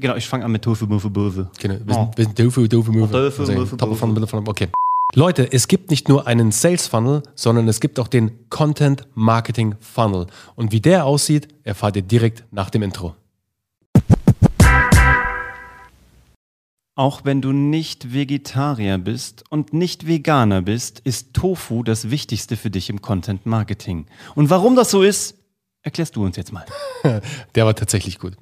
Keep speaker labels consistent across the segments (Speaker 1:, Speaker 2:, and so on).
Speaker 1: Genau, ich fange an mit Tofu, Mufu, Böwe.
Speaker 2: Genau, wir sind, wir sind Tofu, Tofu, Move.
Speaker 1: Tofu,
Speaker 2: Also,
Speaker 1: Tofu,
Speaker 2: Top of Funnel, okay. Leute, es gibt nicht nur einen Sales Funnel, sondern es gibt auch den Content Marketing Funnel. Und wie der aussieht, erfahrt ihr direkt nach dem Intro.
Speaker 1: Auch wenn du nicht Vegetarier bist und nicht Veganer bist, ist Tofu das Wichtigste für dich im Content Marketing. Und warum das so ist, erklärst du uns jetzt mal.
Speaker 2: Der war tatsächlich gut.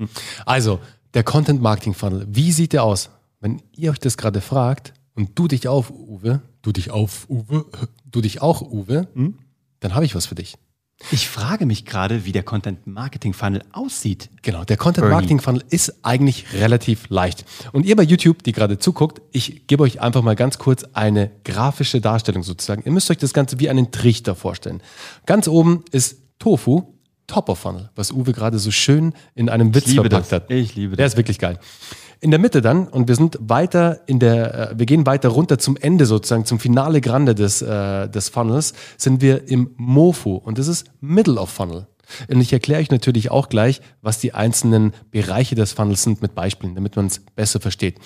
Speaker 2: Also, der Content Marketing Funnel, wie sieht der aus? Wenn ihr euch das gerade fragt und du dich auf, Uwe, du dich auf, Uwe, du dich auch, Uwe, dann habe ich was für dich.
Speaker 1: Ich frage mich gerade, wie der Content Marketing Funnel aussieht.
Speaker 2: Genau, der Content. Marketing Funnel ist eigentlich relativ leicht. Und ihr bei YouTube, die gerade zuguckt, ich gebe euch einfach mal ganz kurz eine grafische Darstellung sozusagen. Ihr müsst euch das Ganze wie einen Trichter vorstellen. Ganz oben ist Tofu, Top of Funnel, was Uwe gerade so schön in einem Witz verpackt
Speaker 1: das.
Speaker 2: hat.
Speaker 1: Ich liebe
Speaker 2: Der
Speaker 1: das.
Speaker 2: ist wirklich geil. In der Mitte dann, und wir sind weiter in der, äh, wir gehen weiter runter zum Ende sozusagen, zum Finale Grande des, äh, des Funnels, sind wir im Mofu und das ist Middle of Funnel. Und ich erkläre euch natürlich auch gleich, was die einzelnen Bereiche des Funnels sind mit Beispielen, damit man es besser versteht.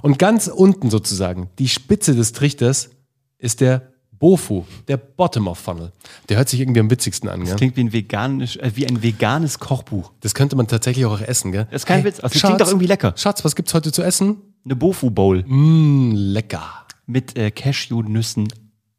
Speaker 2: Und ganz unten sozusagen, die Spitze des Trichters, ist der Bofu, der Bottom of Funnel. Der hört sich irgendwie am witzigsten an. Gell?
Speaker 1: Klingt wie ein, veganisch, äh, wie ein veganes Kochbuch.
Speaker 2: Das könnte man tatsächlich auch essen, gell?
Speaker 1: Das ist kein Witz. Also, das klingt doch irgendwie lecker.
Speaker 2: Schatz, was gibt's heute zu essen?
Speaker 1: Eine Bofu Bowl
Speaker 2: Mmh, lecker.
Speaker 1: mit äh, Cashew-Nüssen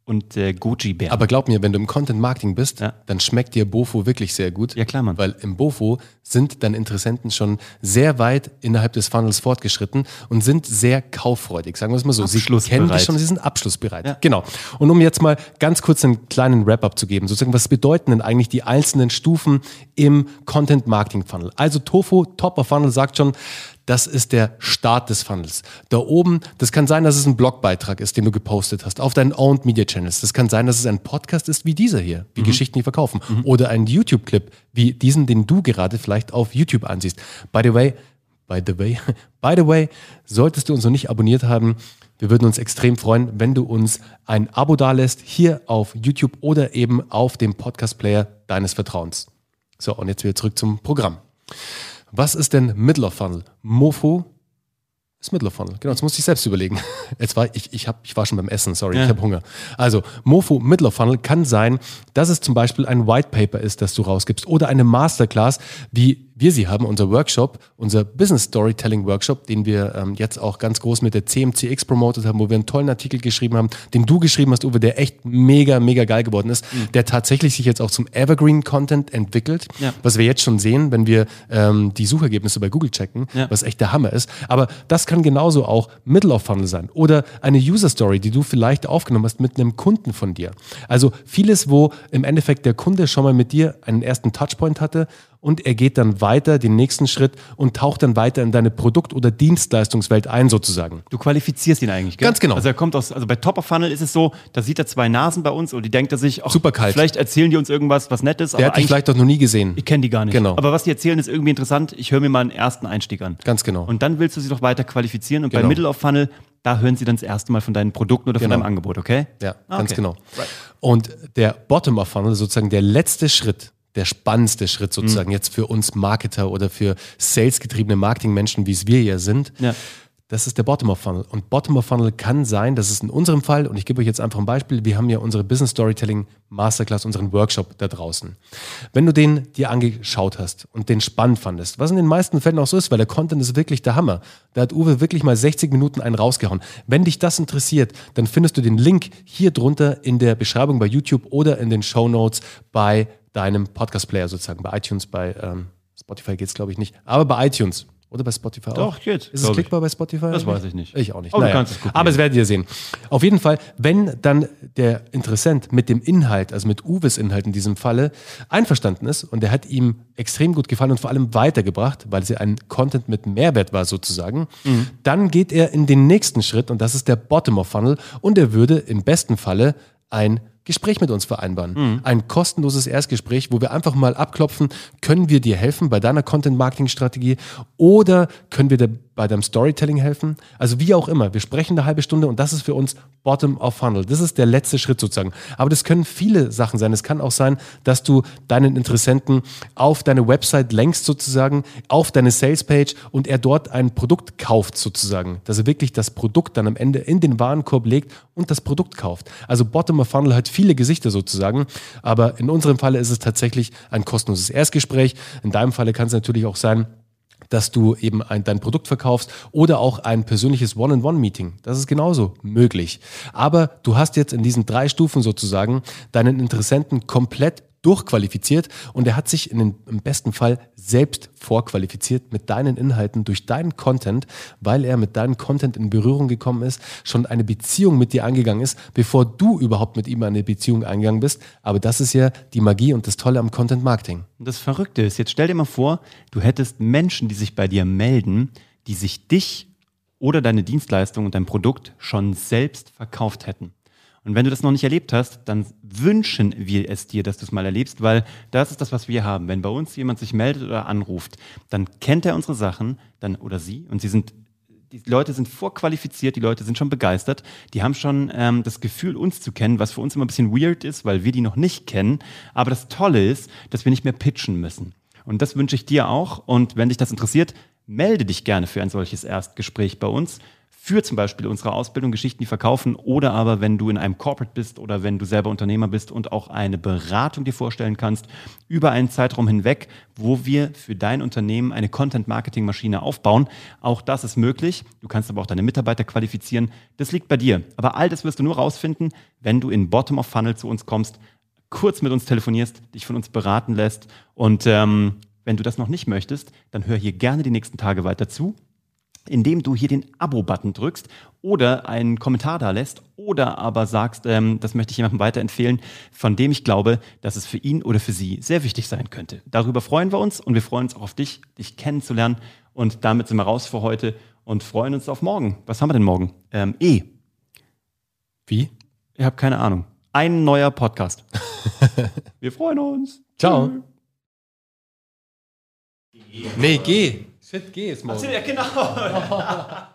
Speaker 1: und äh, Goji-Beeren.
Speaker 2: Aber glaub mir, wenn du im Content Marketing bist,
Speaker 1: Ja.
Speaker 2: dann schmeckt dir Bofo wirklich sehr gut.
Speaker 1: Ja, klar, Mann.
Speaker 2: Weil im Bofo sind deine Interessenten schon sehr weit innerhalb des Funnels fortgeschritten und sind sehr kauffreudig, sagen wir es mal so. Sie kennen dich schon, sie sind abschlussbereit.
Speaker 1: Ja.
Speaker 2: Genau. Und um jetzt mal ganz kurz einen kleinen Wrap-up zu geben, sozusagen, was bedeuten denn eigentlich die einzelnen Stufen im Content Marketing Funnel? Also Tofu, Top of Funnel sagt schon, das ist der Start des Funnels. Da oben, das kann sein, dass es ein Blogbeitrag ist, den du gepostet hast, auf deinen Owned Media Channels. Das kann sein, dass es ein Podcast ist wie dieser hier, wie Geschichten, die verkaufen. Oder ein YouTube-Clip wie diesen, den du gerade vielleicht auf YouTube ansiehst. By the way, by the way, by the way, solltest du uns noch nicht abonniert haben, wir würden uns extrem freuen, wenn du uns ein Abo dalässt, hier auf YouTube oder eben auf dem Podcast-Player deines Vertrauens. So, und jetzt wieder zurück zum Programm. Was ist denn Middle of Funnel? Mofo ist Middle of Funnel. Genau, das musste ich selbst überlegen. Jetzt war ich, ich, hab, ich war schon beim Essen, sorry,
Speaker 1: Ja.
Speaker 2: ich habe Hunger. Also, Mofo Middle of Funnel kann sein, dass es zum Beispiel ein White Paper ist, das du rausgibst oder eine Masterclass, wie wir sie haben, unser Workshop, unser Business Storytelling Workshop, den wir ähm, jetzt auch ganz groß mit der CMCX promotet haben, wo wir einen tollen Artikel geschrieben haben, den du geschrieben hast, Uwe, der echt mega, mega geil geworden ist, der tatsächlich sich jetzt auch zum Evergreen Content entwickelt,
Speaker 1: Ja.
Speaker 2: was wir jetzt schon sehen, wenn wir ähm, die Suchergebnisse bei Google checken,
Speaker 1: Ja.
Speaker 2: was echt der Hammer ist. Aber das kann genauso auch Middle of Funnel sein oder eine User Story, die du vielleicht aufgenommen hast mit einem Kunden von dir. Also vieles, wo im Endeffekt der Kunde schon mal mit dir einen ersten Touchpoint hatte und er geht dann weiter den nächsten Schritt und taucht dann weiter in deine Produkt- oder Dienstleistungswelt ein sozusagen.
Speaker 1: Du qualifizierst ihn eigentlich, gell?
Speaker 2: Ganz genau.
Speaker 1: Also er kommt aus, also bei Top of Funnel ist es so, da sieht er zwei Nasen bei uns und die denkt er sich, ach,
Speaker 2: Super kalt.
Speaker 1: vielleicht erzählen die uns irgendwas, was Nettes,
Speaker 2: Der
Speaker 1: aber
Speaker 2: hat dich
Speaker 1: eigentlich,
Speaker 2: vielleicht doch noch nie gesehen.
Speaker 1: ich kenne die gar nicht.
Speaker 2: Genau.
Speaker 1: Aber was die erzählen, ist irgendwie interessant. Ich höre mir mal einen ersten Einstieg an.
Speaker 2: Ganz genau.
Speaker 1: Und dann willst du sie doch weiter qualifizieren und bei
Speaker 2: Genau.
Speaker 1: Middle of Funnel, da hören sie dann das erste Mal von deinen Produkten oder von
Speaker 2: Genau.
Speaker 1: deinem Angebot, okay?
Speaker 2: Ja,
Speaker 1: Ah,
Speaker 2: ganz
Speaker 1: okay.
Speaker 2: genau. Und der Bottom of Funnel, sozusagen der letzte Schritt, der spannendste Schritt
Speaker 1: Mhm.
Speaker 2: sozusagen jetzt für uns Marketer oder für salesgetriebene Marketingmenschen, wie es wir ja sind,
Speaker 1: Ja.
Speaker 2: das ist der Bottom of Funnel. Und Bottom of Funnel kann sein, das ist in unserem Fall, und ich gebe euch jetzt einfach ein Beispiel, wir haben ja unsere Business Storytelling Masterclass, unseren Workshop da draußen. Wenn du den dir angeschaut hast und den spannend fandest, was in den meisten Fällen auch so ist, weil der Content ist wirklich der Hammer. Da hat Uwe wirklich mal 60 Minuten einen rausgehauen. Wenn dich das interessiert, dann findest du den Link hier drunter in der Beschreibung bei YouTube oder in den Show Notes bei deinem Podcast-Player sozusagen, bei iTunes, bei ähm, Spotify geht es glaube ich nicht, aber bei iTunes. Oder bei Spotify auch?
Speaker 1: Doch, geht,
Speaker 2: Ist es
Speaker 1: glaub ich.
Speaker 2: klickbar bei Spotify?
Speaker 1: Das weiß ich nicht.
Speaker 2: Ich auch nicht.
Speaker 1: Aber du
Speaker 2: Naja.
Speaker 1: kannst es kopieren.
Speaker 2: Aber es werdet ihr sehen. Auf jeden Fall, wenn dann der Interessent mit dem Inhalt, also mit Uwes Inhalt in diesem Falle, einverstanden ist und der hat ihm extrem gut gefallen und vor allem weitergebracht, weil es ja ein Content mit Mehrwert war sozusagen,
Speaker 1: Mhm.
Speaker 2: dann geht er in den nächsten Schritt und das ist der Bottom of Funnel und er würde im besten Falle ein Gespräch mit uns vereinbaren.
Speaker 1: Mhm.
Speaker 2: Ein kostenloses Erstgespräch, wo wir einfach mal abklopfen, können wir dir helfen bei deiner Content-Marketing-Strategie oder können wir dir bei deinem Storytelling helfen. Also wie auch immer, wir sprechen eine halbe Stunde und das ist für uns Bottom of Funnel. Das ist der letzte Schritt sozusagen. Aber das können viele Sachen sein. Es kann auch sein, dass du deinen Interessenten auf deine Website lenkst sozusagen, auf deine Salespage und er dort ein Produkt kauft sozusagen. Dass er wirklich das Produkt dann am Ende in den Warenkorb legt und das Produkt kauft. Also Bottom of Funnel hat viele Gesichter sozusagen, aber in unserem Falle ist es tatsächlich ein kostenloses Erstgespräch. In deinem Falle kann es natürlich auch sein, dass du eben ein, dein Produkt verkaufst oder auch ein persönliches One-on-One-Meeting. Das ist genauso möglich. Aber du hast jetzt in diesen drei Stufen sozusagen deinen Interessenten komplett durchqualifiziert und er hat sich in den, im besten Fall selbst vorqualifiziert mit deinen Inhalten durch deinen Content, weil er mit deinem Content in Berührung gekommen ist, schon eine Beziehung mit dir eingegangen ist, bevor du überhaupt mit ihm eine Beziehung eingegangen bist. Aber das ist ja die Magie und das Tolle am Content Marketing.
Speaker 1: Das Verrückte ist, jetzt stell dir mal vor, du hättest Menschen, die sich bei dir melden, die sich dich oder deine Dienstleistung und dein Produkt schon selbst verkauft hätten. Und wenn du das noch nicht erlebt hast, dann wünschen wir es dir, dass du es mal erlebst, weil das ist das, was wir haben. Wenn bei uns jemand sich meldet oder anruft, dann kennt er unsere Sachen, dann oder sie, und sie sind die Leute sind vorqualifiziert, die Leute sind schon begeistert, die haben schon ähm, das Gefühl, uns zu kennen, was für uns immer ein bisschen weird ist, weil wir die noch nicht kennen. Aber das Tolle ist, dass wir nicht mehr pitchen müssen. Und das wünsche ich dir auch. Und wenn dich das interessiert, melde dich gerne für ein solches Erstgespräch bei uns für zum Beispiel unsere Ausbildung Geschichten, die verkaufen oder aber wenn du in einem Corporate bist oder wenn du selber Unternehmer bist und auch eine Beratung dir vorstellen kannst über einen Zeitraum hinweg, wo wir für dein Unternehmen eine Content-Marketing-Maschine aufbauen. Auch das ist möglich. Du kannst aber auch deine Mitarbeiter qualifizieren. Das liegt bei dir. Aber all das wirst du nur rausfinden, wenn du in Bottom of Funnel zu uns kommst, kurz mit uns telefonierst, dich von uns beraten lässt und ähm, wenn du das noch nicht möchtest, dann hör hier gerne die nächsten Tage weiter zu indem du hier den Abo-Button drückst oder einen Kommentar da lässt oder aber sagst, ähm, das möchte ich jemandem weiterempfehlen, von dem ich glaube, dass es für ihn oder für sie sehr wichtig sein könnte. Darüber freuen wir uns und wir freuen uns auch auf dich, dich kennenzulernen. Und damit sind wir raus für heute und freuen uns auf morgen. Was haben wir denn morgen? Ähm, e.
Speaker 2: Wie?
Speaker 1: Ich habe keine Ahnung. Ein neuer Podcast. wir freuen uns.
Speaker 2: Ciao. Nee, geh. Shit, geh jetzt mal.
Speaker 1: ja, genau.